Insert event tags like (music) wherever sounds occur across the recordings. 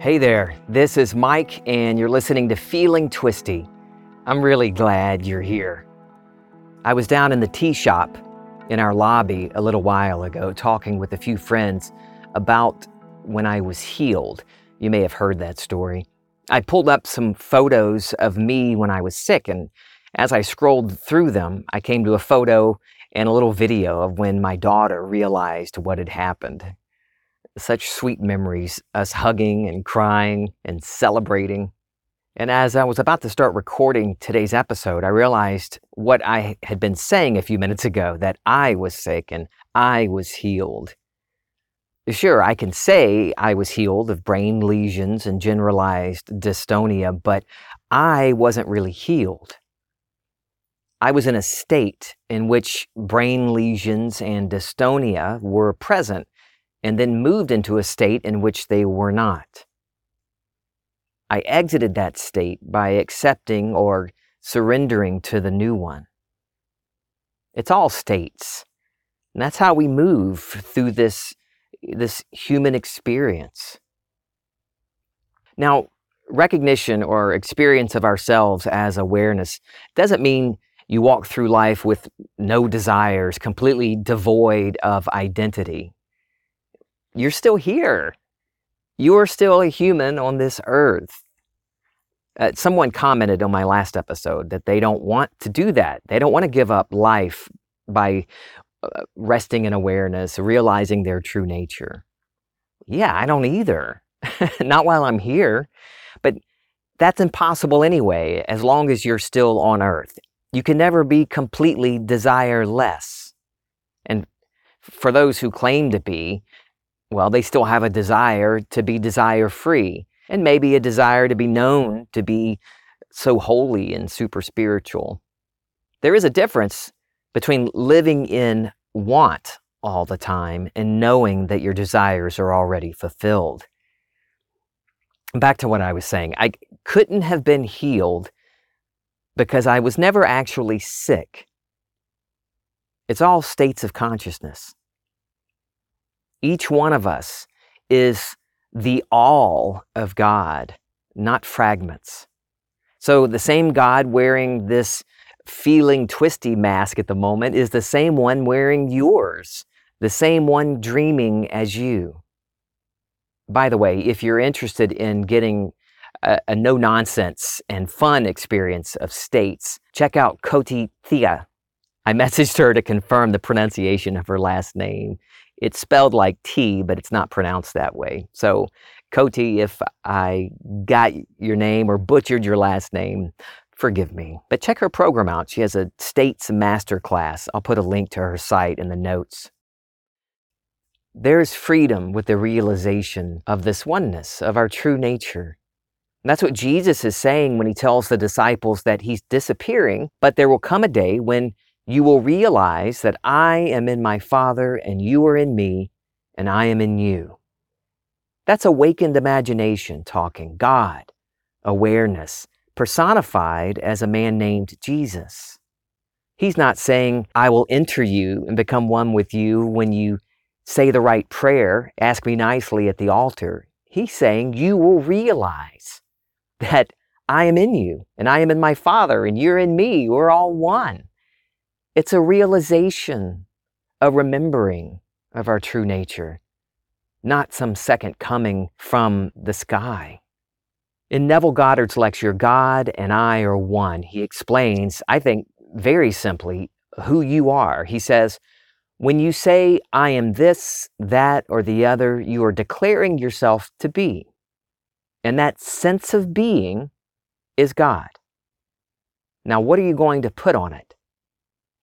Hey there, this is Mike, and you're listening to Feeling Twisty. I'm really glad you're here. I was down in the tea shop in our lobby a little while ago talking with a few friends about when I was healed. You may have heard that story. I pulled up some photos of me when I was sick, and as I scrolled through them, I came to a photo and a little video of when my daughter realized what had happened such sweet memories, us hugging and crying and celebrating. And as I was about to start recording today's episode, I realized what I had been saying a few minutes ago that I was sick and I was healed. Sure, I can say I was healed of brain lesions and generalized dystonia, but I wasn't really healed. I was in a state in which brain lesions and dystonia were present and then moved into a state in which they were not. I exited that state by accepting or surrendering to the new one. It's all states. And that's how we move through this, this human experience. Now, recognition or experience of ourselves as awareness doesn't mean you walk through life with no desires, completely devoid of identity you're still here. You are still a human on this earth. Uh, someone commented on my last episode that they don't want to do that. They don't want to give up life by uh, resting in awareness, realizing their true nature. Yeah, I don't either. (laughs) Not while I'm here. But that's impossible anyway, as long as you're still on earth. You can never be completely desireless. And for those who claim to be, well, they still have a desire to be desire free and maybe a desire to be known to be so holy and super spiritual. There is a difference between living in want all the time and knowing that your desires are already fulfilled. Back to what I was saying, I couldn't have been healed because I was never actually sick. It's all states of consciousness. Each one of us is the all of God, not fragments. So the same God wearing this feeling twisty mask at the moment is the same one wearing yours, the same one dreaming as you. By the way, if you're interested in getting a, a no nonsense and fun experience of states, check out Koti Thea. I (laughs) messaged her to confirm the pronunciation of her last name. It's spelled like T, but it's not pronounced that way. So, Koti, if I got your name or butchered your last name, forgive me. But check her program out. She has a States Master class. I'll put a link to her site in the notes. There's freedom with the realization of this oneness, of our true nature. And that's what Jesus is saying when he tells the disciples that he's disappearing, but there will come a day when you will realize that I am in my Father and you are in me and I am in you. That's awakened imagination talking, God, awareness, personified as a man named Jesus. He's not saying, I will enter you and become one with you when you say the right prayer, ask me nicely at the altar. He's saying, You will realize that I am in you and I am in my Father and you're in me. We're all one. It's a realization, a remembering of our true nature, not some second coming from the sky. In Neville Goddard's lecture, God and I are one, he explains, I think very simply, who you are. He says, when you say, I am this, that, or the other, you are declaring yourself to be. And that sense of being is God. Now, what are you going to put on it?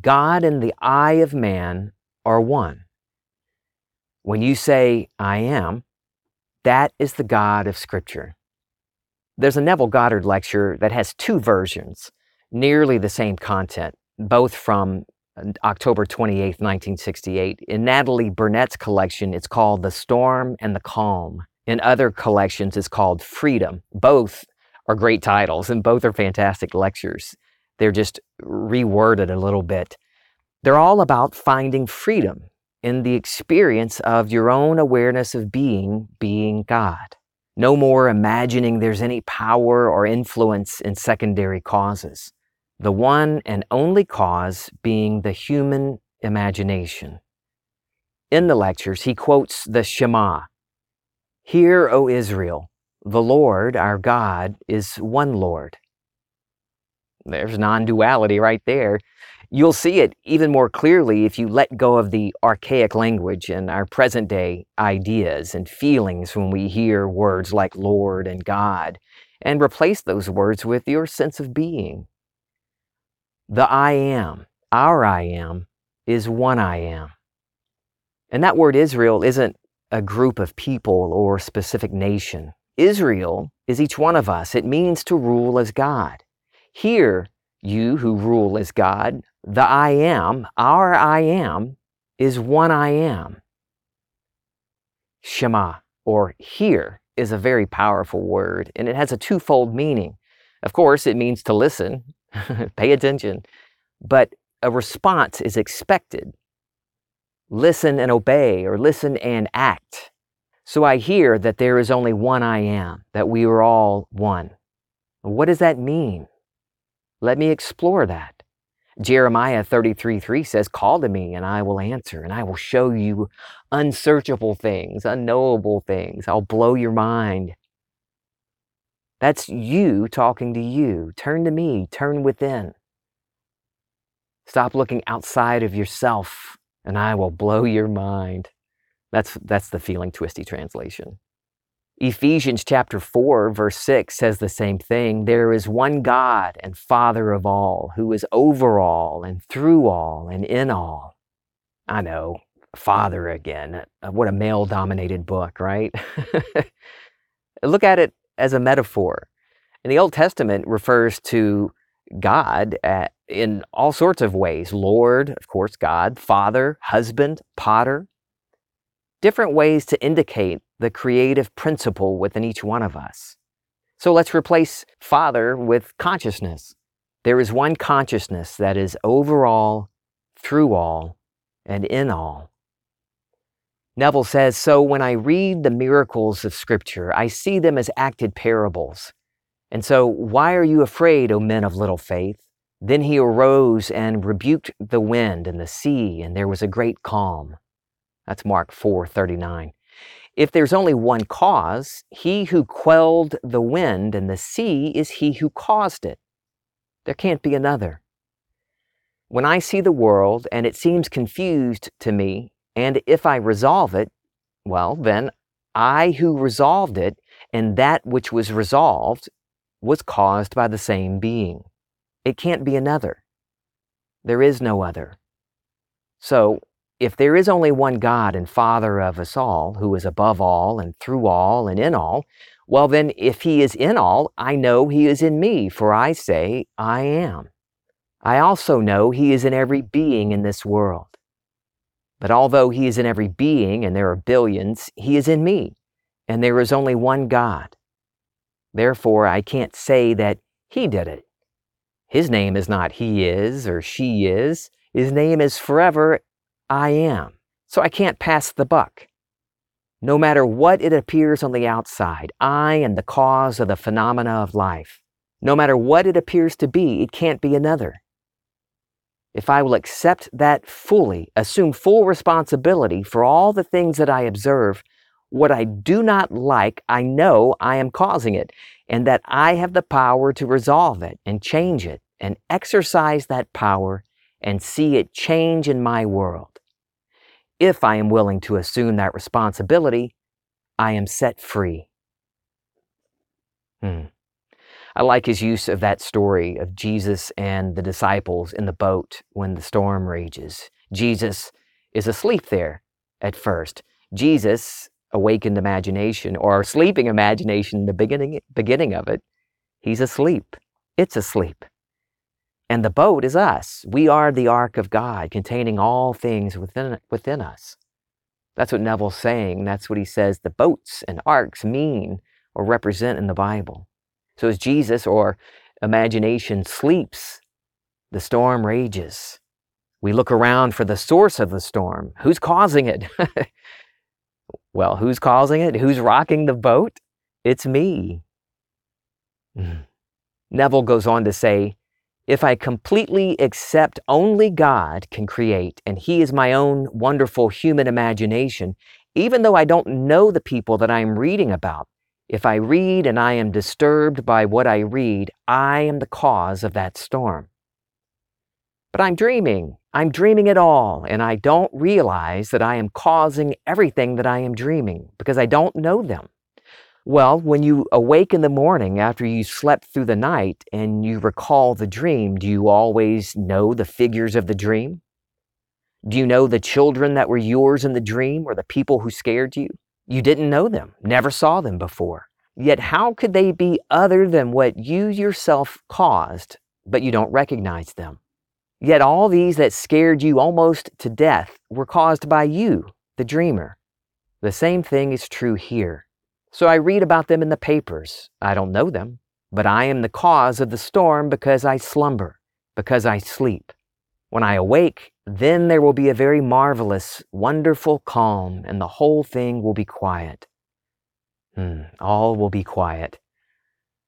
God and the I of man are one. When you say, I am, that is the God of Scripture. There's a Neville Goddard lecture that has two versions, nearly the same content, both from uh, October 28, 1968. In Natalie Burnett's collection, it's called The Storm and the Calm. In other collections, it's called Freedom. Both are great titles and both are fantastic lectures. They're just reworded a little bit. They're all about finding freedom in the experience of your own awareness of being, being God. No more imagining there's any power or influence in secondary causes. The one and only cause being the human imagination. In the lectures, he quotes the Shema Hear, O Israel, the Lord our God is one Lord. There's non duality right there. You'll see it even more clearly if you let go of the archaic language and our present day ideas and feelings when we hear words like Lord and God and replace those words with your sense of being. The I am, our I am, is one I am. And that word Israel isn't a group of people or specific nation. Israel is each one of us. It means to rule as God. Here, you who rule as God the I am, our I am, is one I am. Shema, or hear, is a very powerful word, and it has a twofold meaning. Of course, it means to listen, (laughs) pay attention, but a response is expected. Listen and obey, or listen and act. So I hear that there is only one I am, that we are all one. What does that mean? Let me explore that. Jeremiah 33 3 says, Call to me and I will answer, and I will show you unsearchable things, unknowable things. I'll blow your mind. That's you talking to you. Turn to me, turn within. Stop looking outside of yourself, and I will blow your mind. That's, that's the feeling twisty translation. Ephesians chapter 4, verse 6 says the same thing. There is one God and Father of all, who is over all and through all and in all. I know, Father again. Uh, what a male dominated book, right? (laughs) Look at it as a metaphor. And the Old Testament refers to God uh, in all sorts of ways Lord, of course, God, Father, husband, potter. Different ways to indicate the creative principle within each one of us. So let's replace Father with consciousness. There is one consciousness that is over all, through all, and in all. Neville says, So when I read the miracles of Scripture, I see them as acted parables. And so, why are you afraid, O men of little faith? Then he arose and rebuked the wind and the sea, and there was a great calm. That's Mark 4 39. If there's only one cause, he who quelled the wind and the sea is he who caused it. There can't be another. When I see the world and it seems confused to me, and if I resolve it, well, then I who resolved it and that which was resolved was caused by the same being. It can't be another. There is no other. So if there is only one God and Father of us all, who is above all and through all and in all, well, then, if he is in all, I know he is in me, for I say, I am. I also know he is in every being in this world. But although he is in every being, and there are billions, he is in me, and there is only one God. Therefore, I can't say that he did it. His name is not he is or she is. His name is forever I am. So I can't pass the buck. No matter what it appears on the outside, I am the cause of the phenomena of life. No matter what it appears to be, it can't be another. If I will accept that fully, assume full responsibility for all the things that I observe, what I do not like, I know I am causing it, and that I have the power to resolve it and change it and exercise that power and see it change in my world. If I am willing to assume that responsibility, I am set free. Hmm. I like his use of that story of Jesus and the disciples in the boat when the storm rages. Jesus is asleep there at first. Jesus, awakened imagination or sleeping imagination, the beginning, beginning of it, he's asleep. It's asleep. And the boat is us. We are the ark of God containing all things within, within us. That's what Neville's saying. That's what he says the boats and arks mean or represent in the Bible. So as Jesus or imagination sleeps, the storm rages. We look around for the source of the storm. Who's causing it? (laughs) well, who's causing it? Who's rocking the boat? It's me. Mm. Neville goes on to say, if I completely accept only God can create and He is my own wonderful human imagination, even though I don't know the people that I am reading about, if I read and I am disturbed by what I read, I am the cause of that storm. But I'm dreaming. I'm dreaming it all, and I don't realize that I am causing everything that I am dreaming because I don't know them. Well, when you awake in the morning after you slept through the night and you recall the dream, do you always know the figures of the dream? Do you know the children that were yours in the dream or the people who scared you? You didn't know them, never saw them before. Yet, how could they be other than what you yourself caused, but you don't recognize them? Yet, all these that scared you almost to death were caused by you, the dreamer. The same thing is true here. So I read about them in the papers. I don't know them, but I am the cause of the storm because I slumber, because I sleep. When I awake, then there will be a very marvelous, wonderful calm, and the whole thing will be quiet. Hmm, all will be quiet.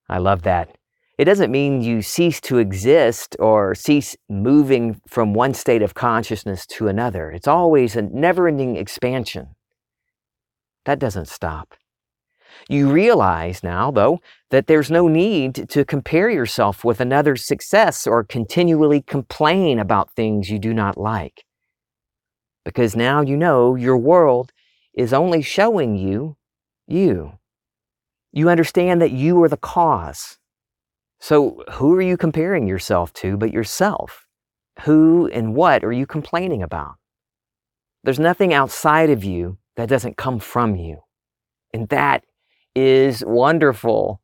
I love that. It doesn't mean you cease to exist or cease moving from one state of consciousness to another. It's always a never ending expansion. That doesn't stop. You realize now, though, that there's no need to compare yourself with another's success or continually complain about things you do not like. Because now you know your world is only showing you you. You understand that you are the cause. So, who are you comparing yourself to but yourself? Who and what are you complaining about? There's nothing outside of you that doesn't come from you. And that is wonderful.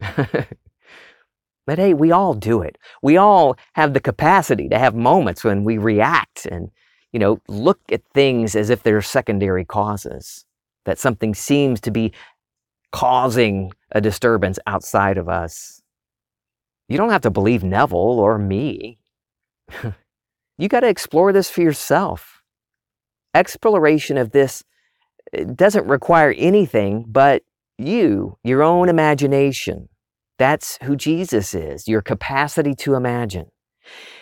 but hey, we all do it. We all have the capacity to have moments when we react and, you know, look at things as if they're secondary causes, that something seems to be causing a disturbance outside of us. You don't have to believe Neville or me. (laughs) you got to explore this for yourself. Exploration of this doesn't require anything but you, your own imagination. That's who Jesus is, your capacity to imagine.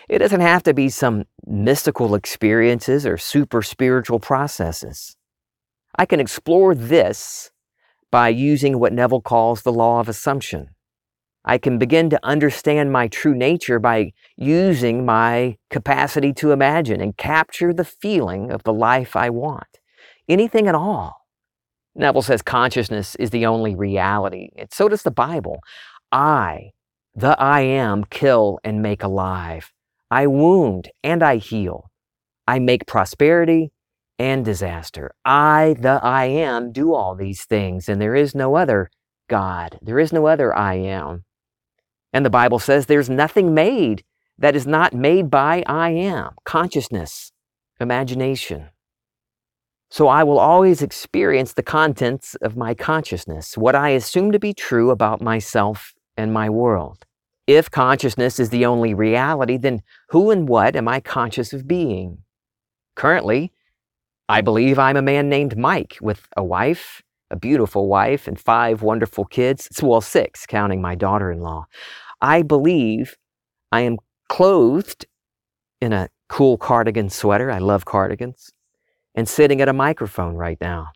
It doesn't have to be some mystical experiences or super spiritual processes. I can explore this by using what Neville calls the law of assumption. I can begin to understand my true nature by using my capacity to imagine and capture the feeling of the life I want. Anything at all. Neville says consciousness is the only reality. And so does the Bible. I, the I am, kill and make alive. I wound and I heal. I make prosperity and disaster. I, the I am, do all these things, and there is no other God. There is no other I am. And the Bible says there's nothing made that is not made by I am consciousness, imagination. So I will always experience the contents of my consciousness, what I assume to be true about myself and my world. If consciousness is the only reality, then who and what am I conscious of being? Currently, I believe I'm a man named Mike with a wife, a beautiful wife, and five wonderful kids. Well, six, counting my daughter in law. I believe I am clothed in a cool cardigan sweater. I love cardigans and sitting at a microphone right now.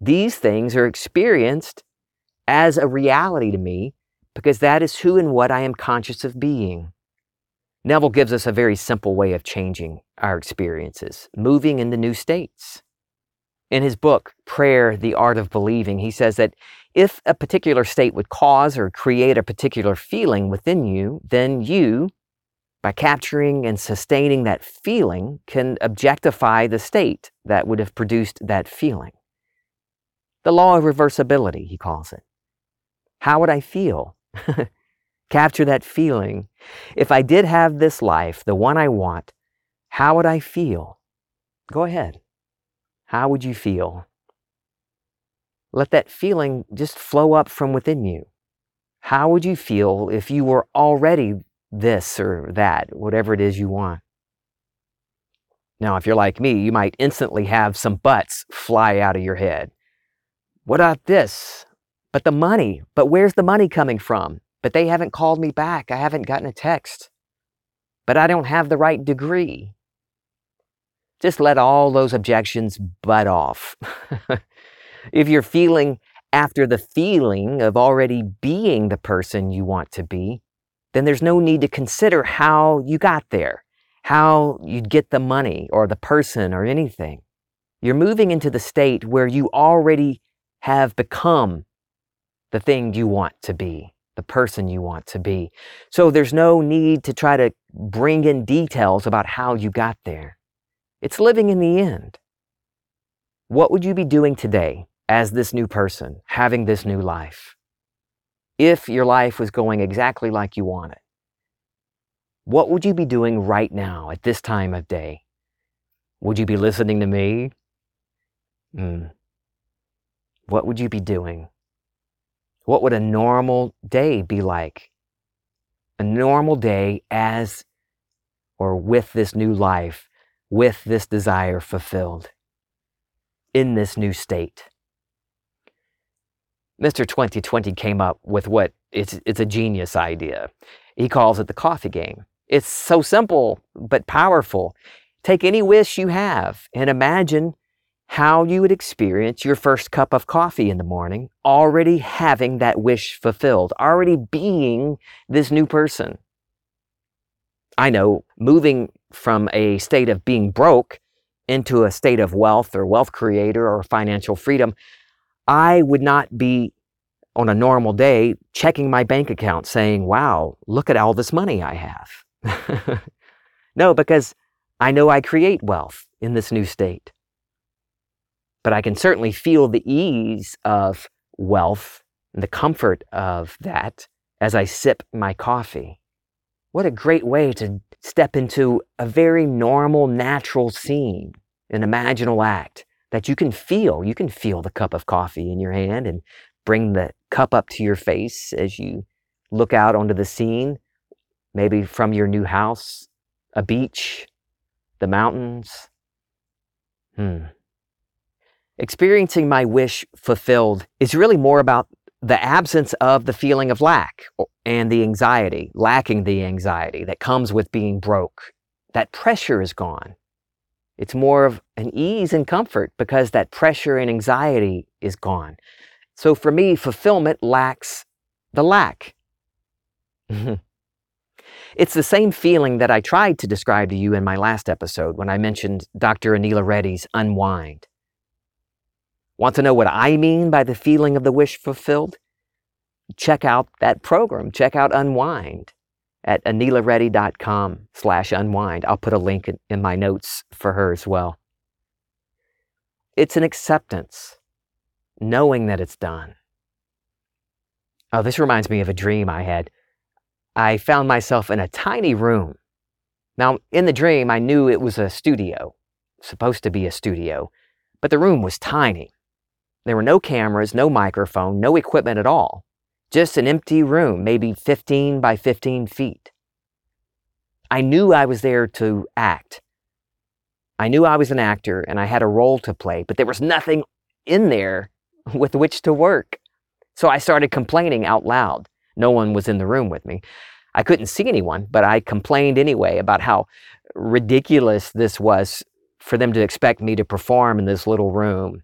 These things are experienced as a reality to me because that is who and what I am conscious of being. Neville gives us a very simple way of changing our experiences, moving into new states. In his book, Prayer, the Art of Believing, he says that if a particular state would cause or create a particular feeling within you, then you, by capturing and sustaining that feeling, can objectify the state that would have produced that feeling. The law of reversibility, he calls it. How would I feel? (laughs) Capture that feeling. If I did have this life, the one I want, how would I feel? Go ahead. How would you feel? Let that feeling just flow up from within you. How would you feel if you were already this or that, whatever it is you want. Now, if you're like me, you might instantly have some buts fly out of your head. What about this? But the money, but where's the money coming from? But they haven't called me back. I haven't gotten a text. But I don't have the right degree. Just let all those objections butt off. (laughs) if you're feeling after the feeling of already being the person you want to be, then there's no need to consider how you got there, how you'd get the money or the person or anything. You're moving into the state where you already have become the thing you want to be, the person you want to be. So there's no need to try to bring in details about how you got there. It's living in the end. What would you be doing today as this new person, having this new life? If your life was going exactly like you want it, what would you be doing right now at this time of day? Would you be listening to me? Mm. What would you be doing? What would a normal day be like? A normal day as or with this new life, with this desire fulfilled in this new state. Mr. 2020 came up with what it's, it's a genius idea. He calls it the coffee game. It's so simple but powerful. Take any wish you have and imagine how you would experience your first cup of coffee in the morning, already having that wish fulfilled, already being this new person. I know moving from a state of being broke into a state of wealth or wealth creator or financial freedom, I would not be on a normal day checking my bank account saying, wow, look at all this money I have. (laughs) no, because I know I create wealth in this new state but I can certainly feel the ease of wealth and the comfort of that as I sip my coffee. What a great way to step into a very normal, natural scene, an imaginal act that you can feel. You can feel the cup of coffee in your hand and bring the cup up to your face as you look out onto the scene, maybe from your new house, a beach, the mountains. Hmm experiencing my wish fulfilled is really more about the absence of the feeling of lack and the anxiety, lacking the anxiety that comes with being broke. That pressure is gone. It's more of an ease and comfort because that pressure and anxiety is gone. So for me, fulfillment lacks the lack. (laughs) it's the same feeling that I tried to describe to you in my last episode when I mentioned Dr. Anila Reddy's Unwind. Want to know what I mean by the feeling of the wish fulfilled? Check out that program. Check out Unwind at anilareddy.com slash unwind. I'll put a link in, in my notes for her as well. It's an acceptance, knowing that it's done. Oh, this reminds me of a dream I had. I found myself in a tiny room. Now, in the dream, I knew it was a studio, supposed to be a studio, but the room was tiny. There were no cameras, no microphone, no equipment at all. Just an empty room, maybe 15 by 15 feet. I knew I was there to act. I knew I was an actor and I had a role to play, but there was nothing in there (laughs) with which to work. So I started complaining out loud. No one was in the room with me. I couldn't see anyone, but I complained anyway about how ridiculous this was for them to expect me to perform in this little room.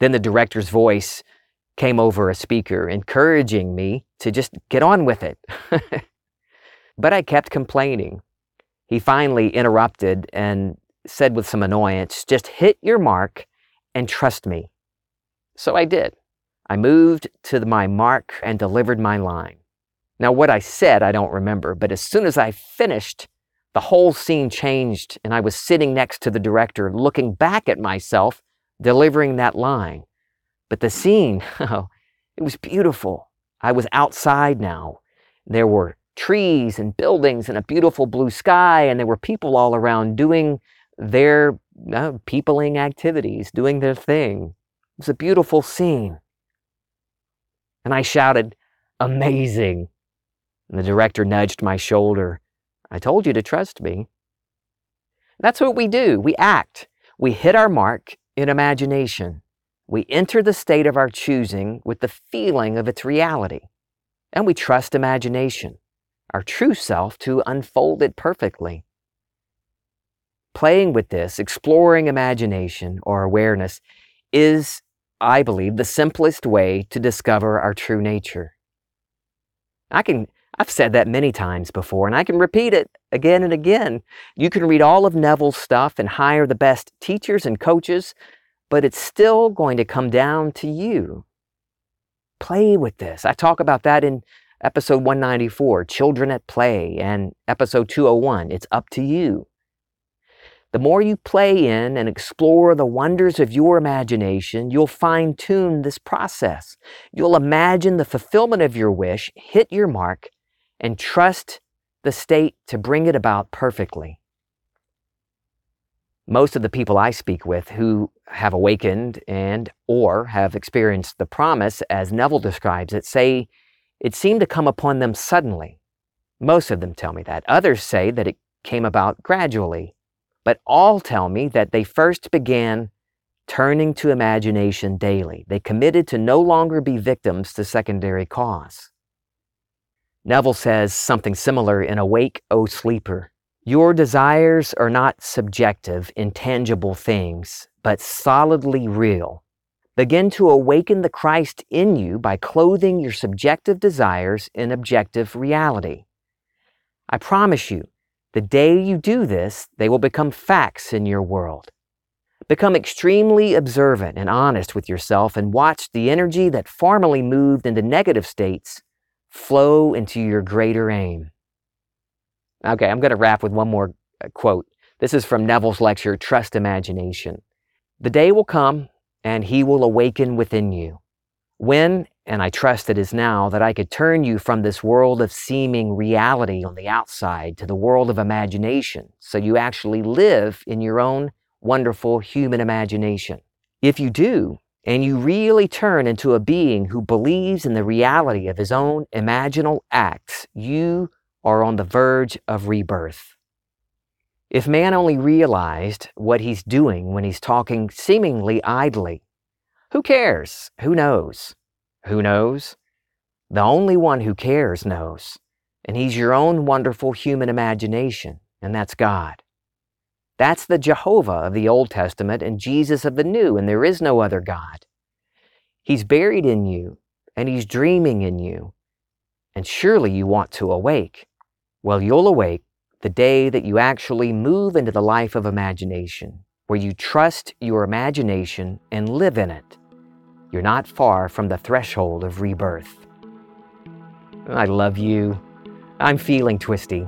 Then the director's voice came over a speaker, encouraging me to just get on with it. (laughs) but I kept complaining. He finally interrupted and said with some annoyance, just hit your mark and trust me. So I did. I moved to my mark and delivered my line. Now, what I said, I don't remember, but as soon as I finished, the whole scene changed, and I was sitting next to the director, looking back at myself delivering that line. But the scene, (laughs) oh, it was beautiful. I was outside now. There were trees and buildings and a beautiful blue sky, and there were people all around doing their uh, peopling activities, doing their thing. It was a beautiful scene. And I shouted, Amazing. And the director nudged my shoulder. I told you to trust me. That's what we do. We act. We hit our mark in imagination. We enter the state of our choosing with the feeling of its reality, and we trust imagination, our true self, to unfold it perfectly. Playing with this, exploring imagination or awareness, is, I believe, the simplest way to discover our true nature. I can I've said that many times before, and I can repeat it again and again. You can read all of Neville's stuff and hire the best teachers and coaches, but it's still going to come down to you. Play with this. I talk about that in episode 194, Children at Play, and episode 201, It's Up to You. The more you play in and explore the wonders of your imagination, you'll fine tune this process. You'll imagine the fulfillment of your wish, hit your mark, and trust the state to bring it about perfectly. Most of the people I speak with who have awakened and or have experienced the promise as Neville describes it say it seemed to come upon them suddenly. Most of them tell me that. Others say that it came about gradually but all tell me that they first began turning to imagination daily. They committed to no longer be victims to secondary cause. Neville says something similar in Awake, O Sleeper. Your desires are not subjective, intangible things, but solidly real. Begin to awaken the Christ in you by clothing your subjective desires in objective reality. I promise you, the day you do this, they will become facts in your world. Become extremely observant and honest with yourself and watch the energy that formerly moved into negative states flow into your greater aim. Okay, I'm going to wrap with one more uh, quote. This is from Neville's lecture, Trust Imagination. The day will come and he will awaken within you. When and I trust it is now that I could turn you from this world of seeming reality on the outside to the world of imagination so you actually live in your own wonderful human imagination. If you do, and you really turn into a being who believes in the reality of his own imaginal acts, you are on the verge of rebirth. If man only realized what he's doing when he's talking seemingly idly, who cares? Who knows? Who knows? The only one who cares knows. And he's your own wonderful human imagination, and that's God. That's the Jehovah of the Old Testament and Jesus of the New, and there is no other God. He's buried in you, and he's dreaming in you. And surely you want to awake. Well, you'll awake the day that you actually move into the life of imagination, where you trust your imagination and live in it you're not far from the threshold of rebirth. I love you. I'm feeling twisty.